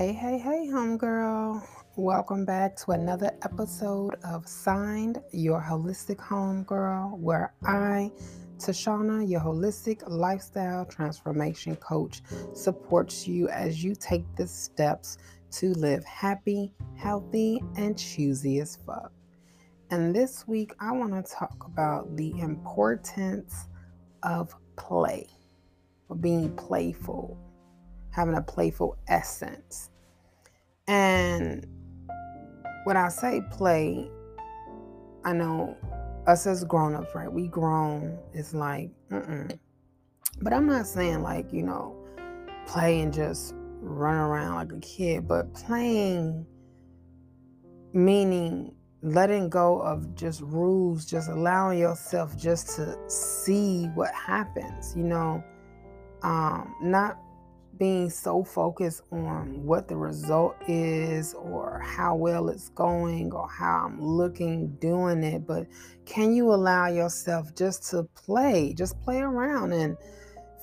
Hey, hey, hey, homegirl. Welcome back to another episode of Signed Your Holistic Homegirl, where I, Tashana, your holistic lifestyle transformation coach, supports you as you take the steps to live happy, healthy, and choosy as fuck. And this week, I want to talk about the importance of play, being playful having a playful essence. And when I say play, I know us as grown ups, right? We grown. It's like, mm-mm. But I'm not saying like, you know, play and just run around like a kid, but playing meaning letting go of just rules, just allowing yourself just to see what happens, you know, um, not being so focused on what the result is or how well it's going or how I'm looking doing it, but can you allow yourself just to play, just play around and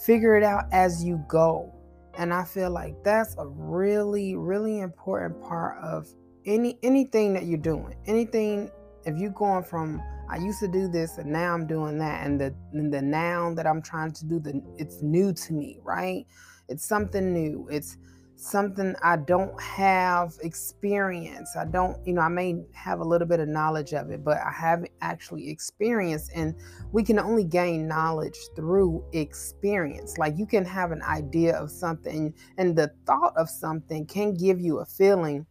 figure it out as you go? And I feel like that's a really, really important part of any anything that you're doing. Anything if you're going from I used to do this and now I'm doing that, and the and the now that I'm trying to do the it's new to me, right? It's something new. It's something I don't have experience. I don't, you know, I may have a little bit of knowledge of it, but I haven't actually experienced. And we can only gain knowledge through experience. Like you can have an idea of something, and the thought of something can give you a feeling,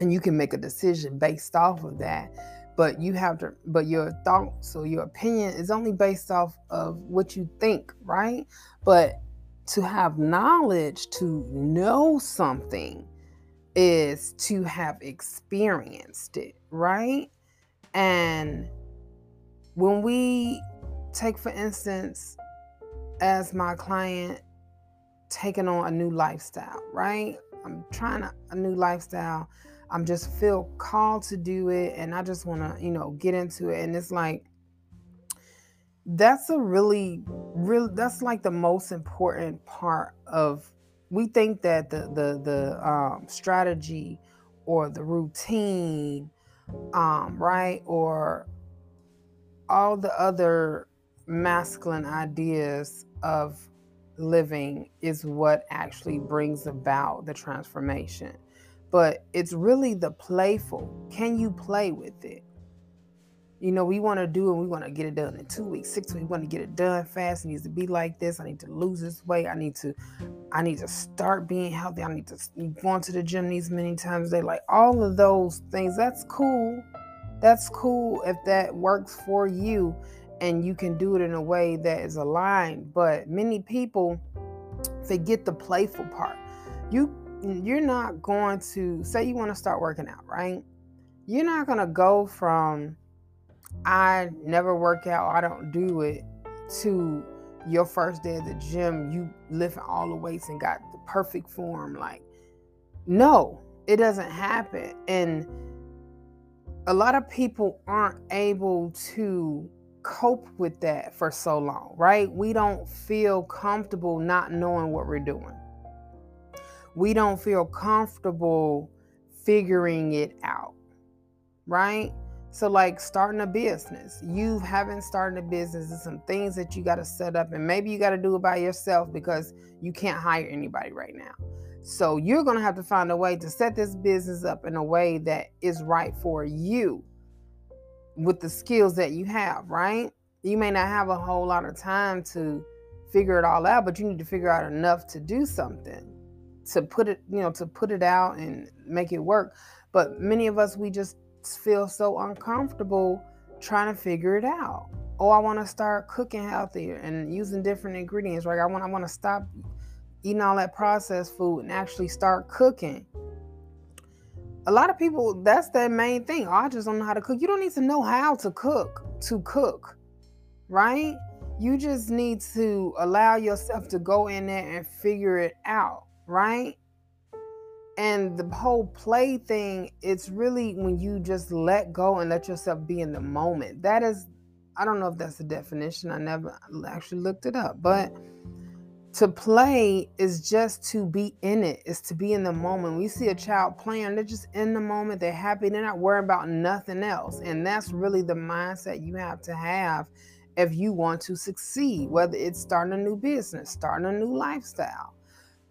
and you can make a decision based off of that. But you have to, but your thoughts or your opinion is only based off of what you think, right? But to have knowledge, to know something, is to have experienced it, right? And when we take, for instance, as my client taking on a new lifestyle, right? I'm trying a, a new lifestyle. I'm just feel called to do it and I just want to, you know, get into it. And it's like that's a really real that's like the most important part of we think that the the the um, strategy or the routine um, right or all the other masculine ideas of living is what actually brings about the transformation but it's really the playful can you play with it you know, we want to do and we want to get it done in two weeks, six weeks. We want to get it done fast. It needs to be like this. I need to lose this weight. I need to, I need to start being healthy. I need to going to the gym these many times a day. Like all of those things. That's cool. That's cool if that works for you and you can do it in a way that is aligned. But many people forget the playful part. You you're not going to say you want to start working out, right? You're not going to go from I never work out, I don't do it, to your first day at the gym, you lifting all the weights and got the perfect form. Like, no, it doesn't happen. And a lot of people aren't able to cope with that for so long, right? We don't feel comfortable not knowing what we're doing. We don't feel comfortable figuring it out, right? So, like starting a business, you haven't started a business. There's some things that you got to set up, and maybe you got to do it by yourself because you can't hire anybody right now. So, you're going to have to find a way to set this business up in a way that is right for you with the skills that you have, right? You may not have a whole lot of time to figure it all out, but you need to figure out enough to do something to put it, you know, to put it out and make it work. But many of us, we just feel so uncomfortable trying to figure it out. Oh, I want to start cooking healthier and using different ingredients. Right? I want I want to stop eating all that processed food and actually start cooking. A lot of people, that's their main thing. Oh, I just don't know how to cook. You don't need to know how to cook to cook, right? You just need to allow yourself to go in there and figure it out, right? and the whole play thing it's really when you just let go and let yourself be in the moment. That is i don't know if that's the definition. I never actually looked it up. But to play is just to be in it. Is to be in the moment. We see a child playing they're just in the moment. They're happy. They're not worrying about nothing else. And that's really the mindset you have to have if you want to succeed whether it's starting a new business starting a new lifestyle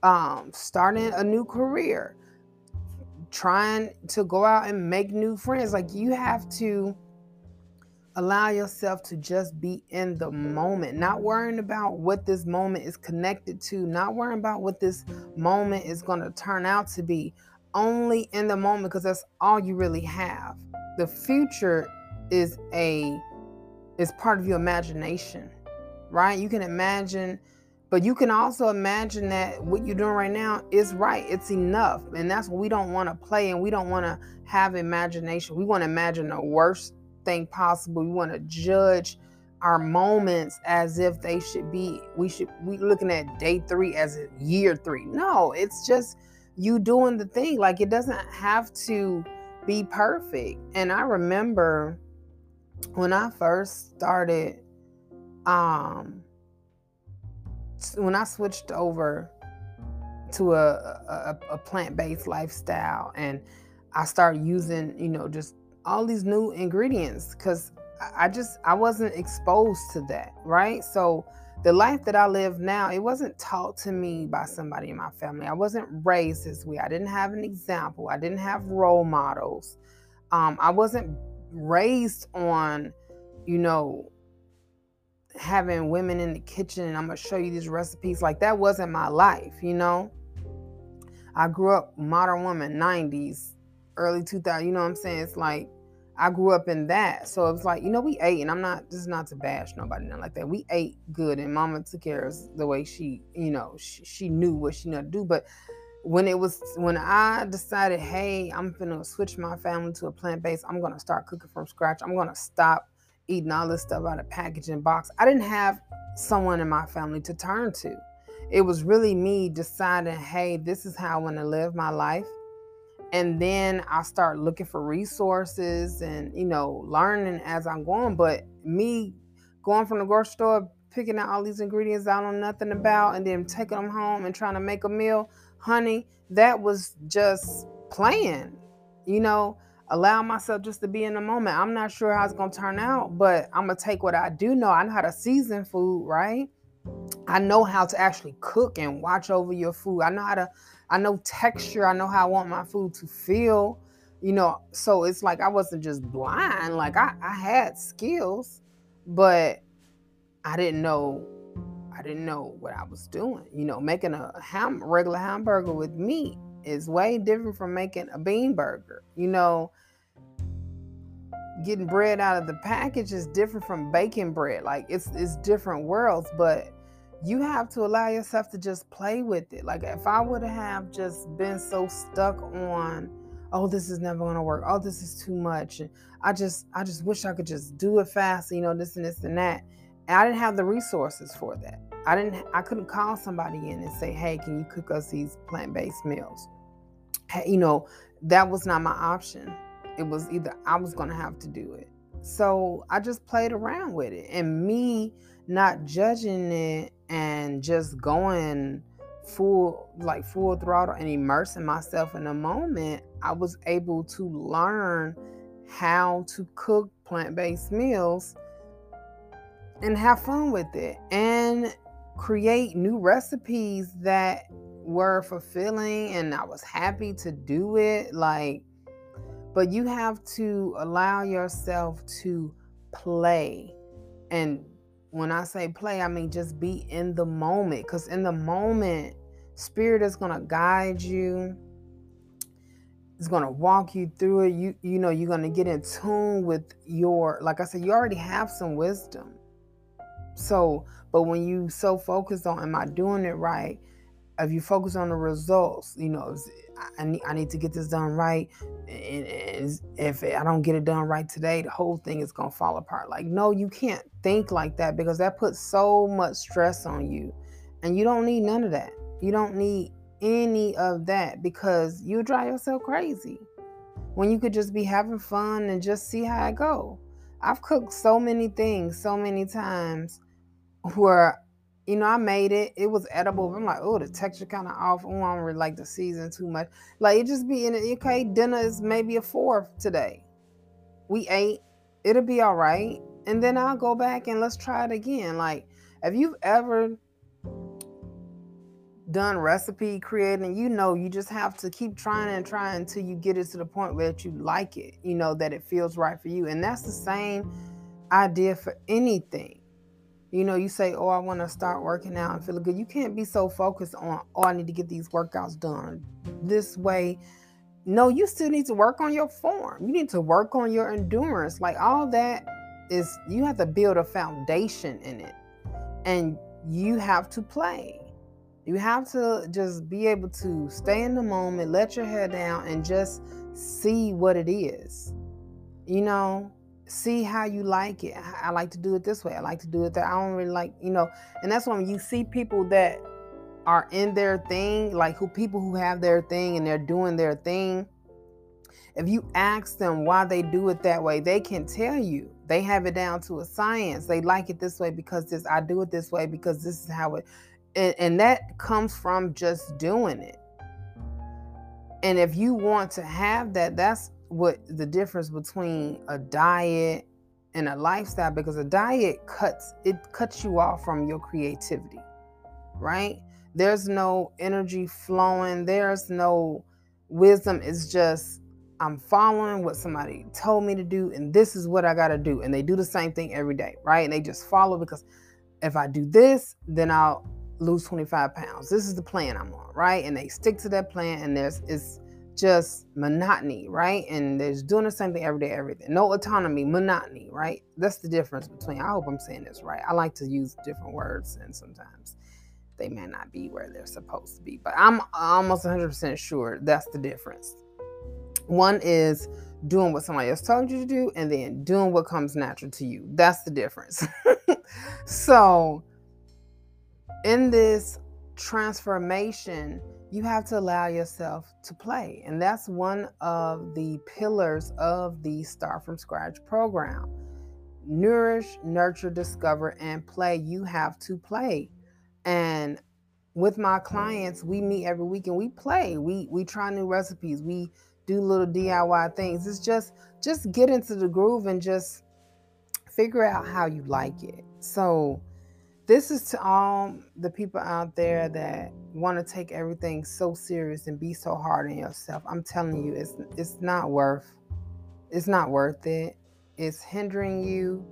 um, starting a new career trying to go out and make new friends like you have to Allow yourself to just be in the moment, not worrying about what this moment is connected to, not worrying about what this moment is going to turn out to be. Only in the moment because that's all you really have. The future is a is part of your imagination, right? You can imagine but you can also imagine that what you're doing right now is right. It's enough. And that's what we don't want to play and we don't want to have imagination. We want to imagine the worst thing possible. We want to judge our moments as if they should be we should we looking at day 3 as year 3. No, it's just you doing the thing. Like it doesn't have to be perfect. And I remember when I first started um when I switched over to a, a, a plant-based lifestyle and I started using, you know, just all these new ingredients because I just I wasn't exposed to that, right? So the life that I live now, it wasn't taught to me by somebody in my family. I wasn't raised this way. I didn't have an example. I didn't have role models. Um, I wasn't raised on, you know, having women in the kitchen and I'm gonna show you these recipes. Like that wasn't my life, you know. I grew up modern woman, 90s, early 2000. You know what I'm saying? It's like I grew up in that. So it was like, you know, we ate, and I'm not, this is not to bash nobody, nothing like that. We ate good, and mama took care of us the way she, you know, she, she knew what she knew to do. But when it was, when I decided, hey, I'm going to switch my family to a plant based, I'm going to start cooking from scratch. I'm going to stop eating all this stuff out of packaging box. I didn't have someone in my family to turn to. It was really me deciding, hey, this is how I want to live my life and then I start looking for resources and you know learning as I'm going. But me going from the grocery store, picking out all these ingredients I don't know nothing about, and then taking them home and trying to make a meal, honey, that was just playing. You know, allow myself just to be in the moment. I'm not sure how it's gonna turn out, but I'm gonna take what I do know. I know how to season food, right? I know how to actually cook and watch over your food. I know how to I know texture. I know how I want my food to feel. You know, so it's like I wasn't just blind. Like I, I had skills, but I didn't know I didn't know what I was doing. You know, making a ham regular hamburger with meat is way different from making a bean burger. You know, getting bread out of the package is different from baking bread. Like it's it's different worlds, but you have to allow yourself to just play with it. Like if I would have just been so stuck on, oh, this is never gonna work. Oh, this is too much. I just I just wish I could just do it fast, you know, this and this and that. And I didn't have the resources for that. I didn't I couldn't call somebody in and say, hey, can you cook us these plant-based meals? You know, that was not my option. It was either I was gonna have to do it. So I just played around with it. And me not judging it and just going full like full throttle and immersing myself in the moment i was able to learn how to cook plant-based meals and have fun with it and create new recipes that were fulfilling and i was happy to do it like but you have to allow yourself to play and when I say play, I mean just be in the moment. Because in the moment, Spirit is going to guide you. It's going to walk you through it. You, you know, you're going to get in tune with your, like I said, you already have some wisdom. So, but when you so focused on, am I doing it right? If you focus on the results, you know, I need, I need to get this done right. And, if I don't get it done right today, the whole thing is going to fall apart. Like, no, you can't think like that because that puts so much stress on you. And you don't need none of that. You don't need any of that because you'll drive yourself crazy when you could just be having fun and just see how it go. I've cooked so many things so many times where You know, I made it. It was edible. I'm like, oh, the texture kind of off. Oh, I don't really like the season too much. Like it just be in it. Okay, dinner is maybe a four today. We ate. It'll be all right. And then I'll go back and let's try it again. Like, if you've ever done recipe creating, you know, you just have to keep trying and trying until you get it to the point where you like it, you know, that it feels right for you. And that's the same idea for anything. You know, you say, Oh, I want to start working out and feeling good. You can't be so focused on, Oh, I need to get these workouts done this way. No, you still need to work on your form. You need to work on your endurance. Like all that is, you have to build a foundation in it. And you have to play you have to just be able to stay in the moment, let your head down, and just see what it is. You know, see how you like it. I like to do it this way. I like to do it that. I don't really like, you know, and that's when you see people that are in their thing, like who people who have their thing and they're doing their thing. If you ask them why they do it that way, they can tell you. They have it down to a science. They like it this way because this I do it this way because this is how it and, and that comes from just doing it. And if you want to have that, that's what the difference between a diet and a lifestyle because a diet cuts it cuts you off from your creativity right? There's no energy flowing. There's no wisdom. It's just i'm following what somebody told me to do and this is what i got to do. And they do the same thing every day right? And they just follow because if i do this then i'll lose 25 pounds. This is the plan I'm on, right? And they stick to that plan, and there's it's just monotony, right? And there's doing the same thing every day, everything. No autonomy, monotony, right? That's the difference between. I hope I'm saying this right. I like to use different words, and sometimes they may not be where they're supposed to be, but I'm almost 100% sure that's the difference. One is doing what somebody else told you to do, and then doing what comes natural to you. That's the difference. so in this transformation, you have to allow yourself to play. And that's one of the pillars of the Start from Scratch program. Nourish, nurture, discover, and play. You have to play. And with my clients, we meet every week and we play. We we try new recipes. We do little DIY things. It's just just get into the groove and just figure out how you like it. So this is to all the people out there that want to take everything so serious and be so hard on yourself. I'm telling you, it's it's not worth it's not worth it. It's hindering you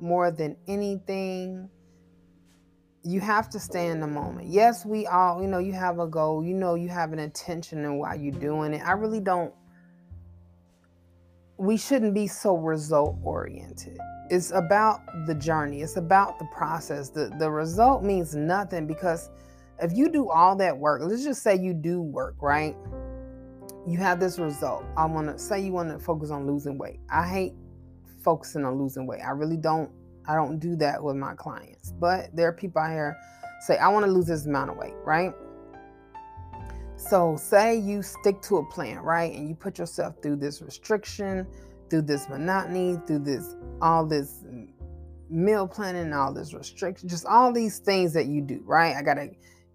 more than anything. You have to stay in the moment. Yes, we all, you know, you have a goal, you know, you have an intention in why you're doing it. I really don't we shouldn't be so result oriented it's about the journey. It's about the process. The the result means nothing because if you do all that work let's just say you do work right? You have this result. I want to say you want to focus on losing weight. I hate focusing on losing weight. I really don't i don't do that with my clients. But there are people out here say i want to lose this amount of weight right so say you stick to a plan right and you put yourself through this restriction through this monotony, through this all this meal planning, all this restriction, just all these things that you do, right? I gotta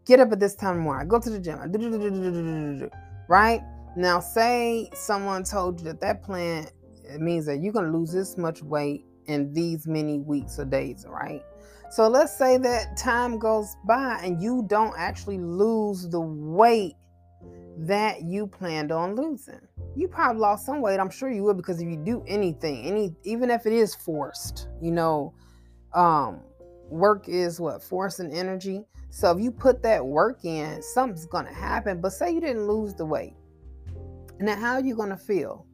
get up at this time more. I go to the gym. Right now, say someone told you that that plan it means that you're gonna lose this much weight in these many weeks or days, right? So let's say that time goes by and you don't actually lose the weight that you planned on losing. You probably lost some weight. I'm sure you would because if you do anything, any even if it is forced, you know, um, work is what force and energy. So if you put that work in, something's gonna happen. But say you didn't lose the weight. Now how are you gonna feel?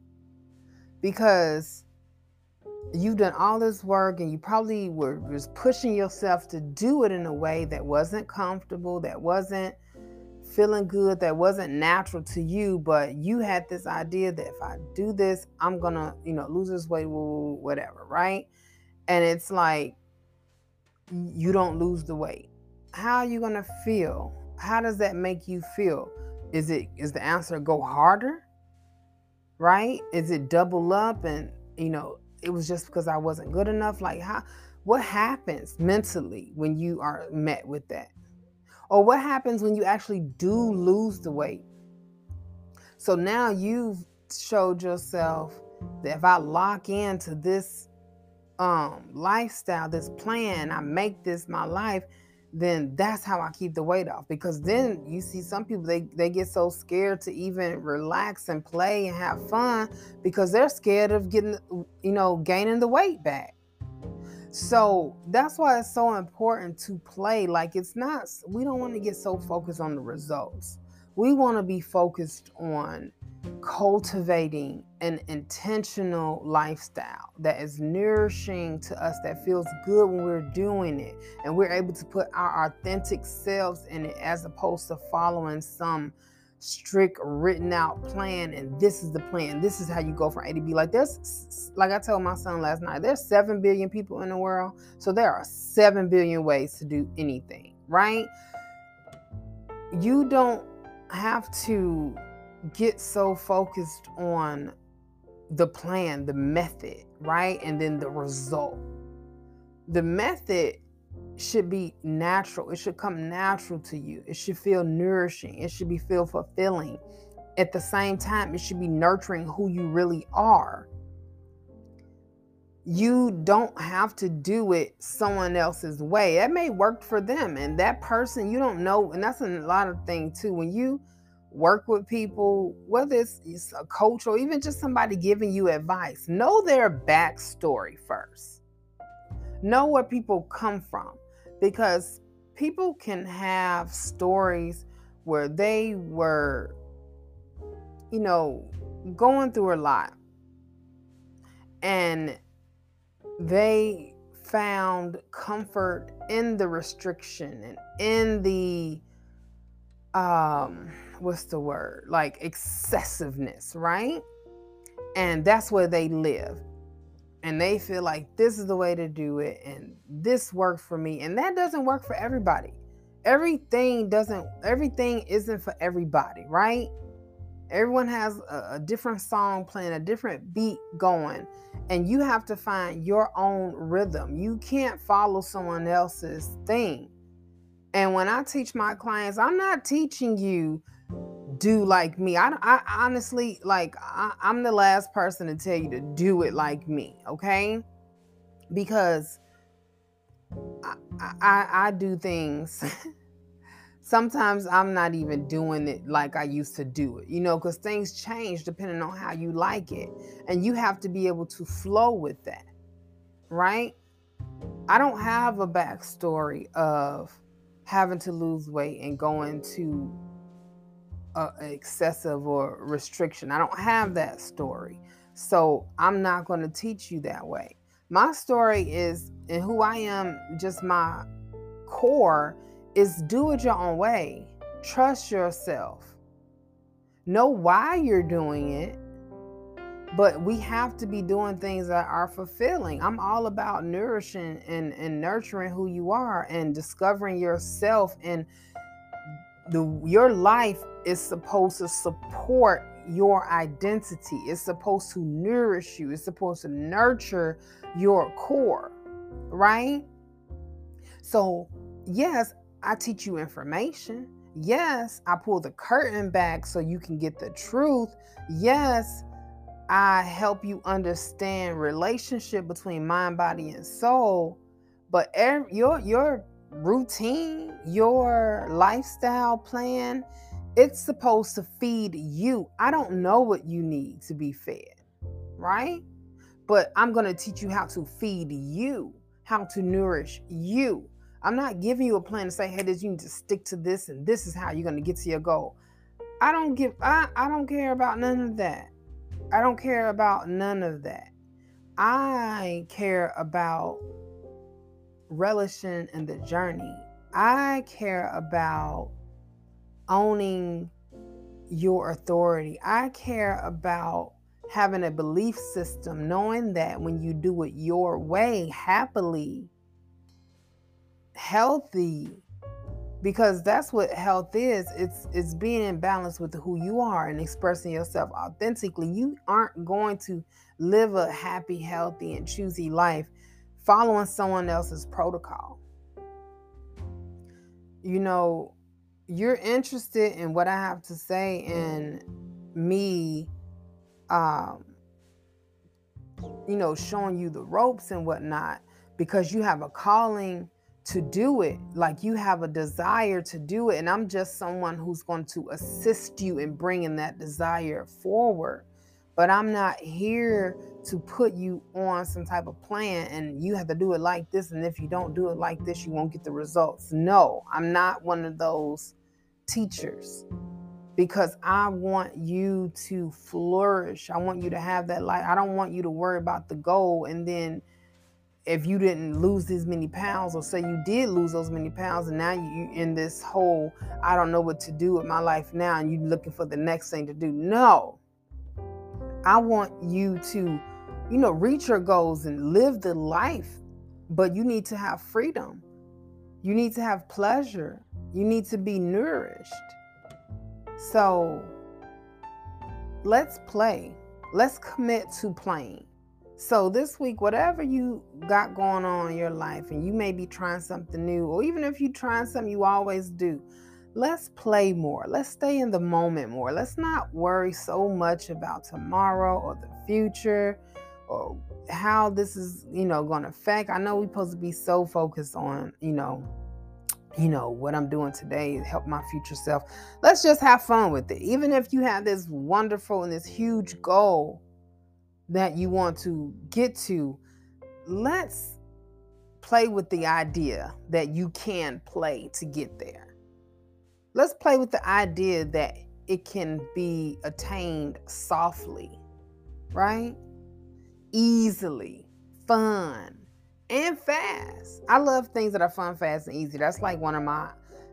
Because you've done all this work and you probably were just pushing yourself to do it in a way that wasn't comfortable, that wasn't feeling good that wasn't natural to you, but you had this idea that if I do this, I'm gonna, you know, lose this weight, whatever, right? And it's like you don't lose the weight. How are you gonna feel? How does that make you feel? Is it is the answer go harder? Right? Is it double up and you know, it was just because I wasn't good enough? Like how What happens mentally when you are met with that? Or what happens when you actually do lose the weight? So now you've showed yourself that if I lock into this um lifestyle, this plan, I make this my life, then that's how I keep the weight off. Because then you see some people they they get so scared to even relax and play and have fun because they're scared of getting you know gaining the weight back. So that's why it's so important to play. Like it's not we don't want to get so focused on the results. We want to be focused on cultivating an intentional lifestyle that is nourishing to us, that feels good when we're doing it, and we're able to put our authentic selves in it as opposed to following some strict written out plan and this is the plan this is how you go from a to b like there's like i told my son last night there's 7 billion people in the world so there are 7 billion ways to do anything right you don't have to get so focused on the plan, the method, right? And then the result. The method should be natural. It should come natural to you. It should feel nourishing. It should be feel fulfilling. At the same time, it should be nurturing who you really are. You don't have to do it someone else's way. That may work for them. And that person, you don't know. And that's a lot of thing too. When you work with people, whether it's, it's a coach or even just somebody giving you advice, know their backstory first. Know where people come from because people can have stories where they were, you know, going through a lot and they found comfort in the restriction and in the um what's the word? Like excessiveness, right? And that's where they live. And they feel like this is the way to do it and this worked for me. And that doesn't work for everybody. Everything doesn't, everything isn't for everybody, right? Everyone has a, a different song playing, a different beat going, and you have to find your own rhythm. You can't follow someone else's thing. And when I teach my clients, I'm not teaching you do like me. I, I honestly like I, I'm the last person to tell you to do it like me, okay? Because I I, I do things. Sometimes I'm not even doing it like I used to do it, you know, because things change depending on how you like it. And you have to be able to flow with that, right? I don't have a backstory of having to lose weight and going to excessive or restriction. I don't have that story. So I'm not going to teach you that way. My story is, and who I am, just my core is do it your own way. Trust yourself. Know why you're doing it. But we have to be doing things that are fulfilling. I'm all about nourishing and, and nurturing who you are and discovering yourself and the your life is supposed to support your identity. It's supposed to nourish you. It's supposed to nurture your core, right? So, yes, I teach you information. Yes, I pull the curtain back so you can get the truth. Yes, I help you understand relationship between mind, body, and soul. But every, your your routine, your lifestyle plan, it's supposed to feed you. I don't know what you need to be fed, right? But I'm going to teach you how to feed you, how to nourish you. I'm not giving you a plan to say, hey, this you need to stick to this and this is how you're going to get to your goal. I don't give I, I don't care about none of that. I don't care about none of that. I care about relishing in the journey. I care about owning your authority. I care about having a belief system, knowing that when you do it your way, happily, healthy, because that's what health is. It's it's being in balance with who you are and expressing yourself authentically. You aren't going to live a happy, healthy, and choosy life following someone else's protocol. You know, you're interested in what I have to say and me um you know showing you the ropes and whatnot because you have a calling to do it like you have a desire to do it and i'm just someone who's going to assist you in bringing that desire forward but i'm not here to put you on some type of plan and you have to do it like this and if you don't do it like this you won't get the results no i'm not one of those teachers because I want you to flourish. I want you to have that life. I don't want you to worry about the goal and then if you didn't lose these many pounds or say you did lose those many pounds and now you in this whole I don't know what to do with my life now and you looking for the next thing to do. No. I want you to you know reach your goals and live the life but you need to have freedom. You need to have pleasure. You need to be nourished. So let's play. Let's commit to playing. So this week, whatever you got going on in your life, and you may be trying something new, or even if you're trying something you always do, let's play more. Let's stay in the moment more. Let's not worry so much about tomorrow or the future or how this is, you know, going to affect. I know we're supposed to be so focused on, you know, you know what i'm doing today help my future self let's just have fun with it even if you have this wonderful and this huge goal that you want to get to let's play with the idea that you can play to get there let's play with the idea that it can be attained softly right easily fun and fast. I love things that are fun, fast, and easy. That's like one of my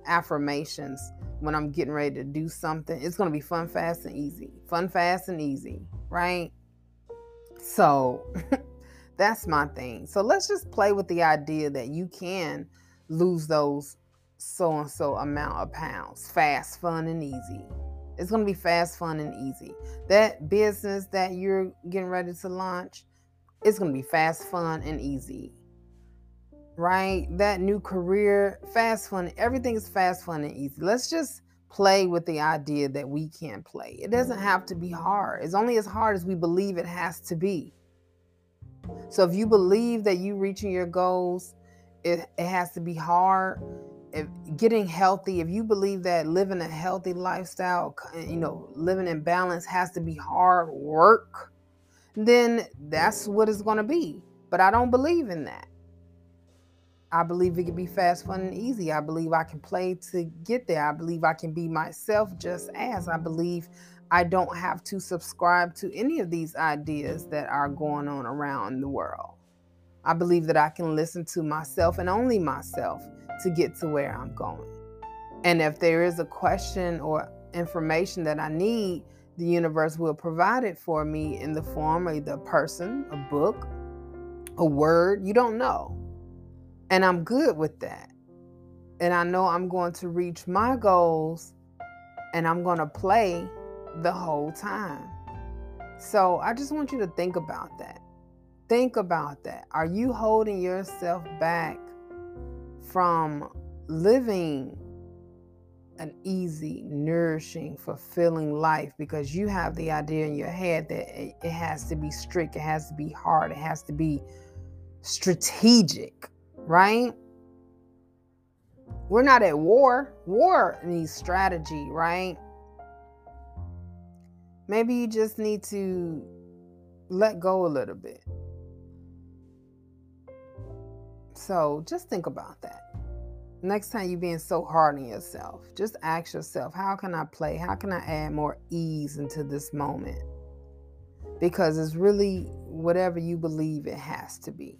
affirmations when I'm getting ready to do something. It's going to be fun, fast, and easy. Fun, fast, and easy, right? So that's my thing. So let's just play with the idea that you can lose those so and so amount of pounds fast, fun, and easy. It's going to be fast, fun, and easy. That business that you're getting ready to launch, it's going to be fast, fun, and easy right? That new career, fast fun, everything is fast, fun, and easy. Let's just play with the idea that we can play. It doesn't have to be hard. It's only as hard as we believe it has to be. So if you believe that you reaching your goals, it, it has to be hard. If getting healthy, if you believe that living a healthy lifestyle, you know, living in balance has to be hard work, then that's what it's going to be. But I don't believe in that. I believe it can be fast, fun, and easy. I believe I can play to get there. I believe I can be myself just as. I believe I don't have to subscribe to any of these ideas that are going on around the world. I believe that I can listen to myself and only myself to get to where I'm going. And if there is a question or information that I need, the universe will provide it for me in the form of either a person, a book, a word. You don't know. And I'm good with that. And I know I'm going to reach my goals and I'm going to play the whole time. So I just want you to think about that. Think about that. Are you holding yourself back from living an easy, nourishing, fulfilling life because you have the idea in your head that it has to be strict, it has to be hard, it has to be strategic right? We're not at war. War needs strategy, right? Maybe you just need to let go a little bit. So just think about that. Next time you're being so hard on yourself, just ask yourself, how can I play? How can I add more ease into this moment? Because it's really whatever you believe it has to be.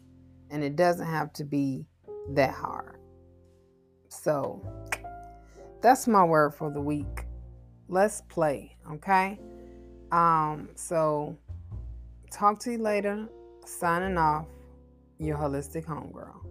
And it doesn't have to be that hard. So that's my word for the week. Let's play, okay? Um, so talk to you later. Signing off, your holistic homegirl.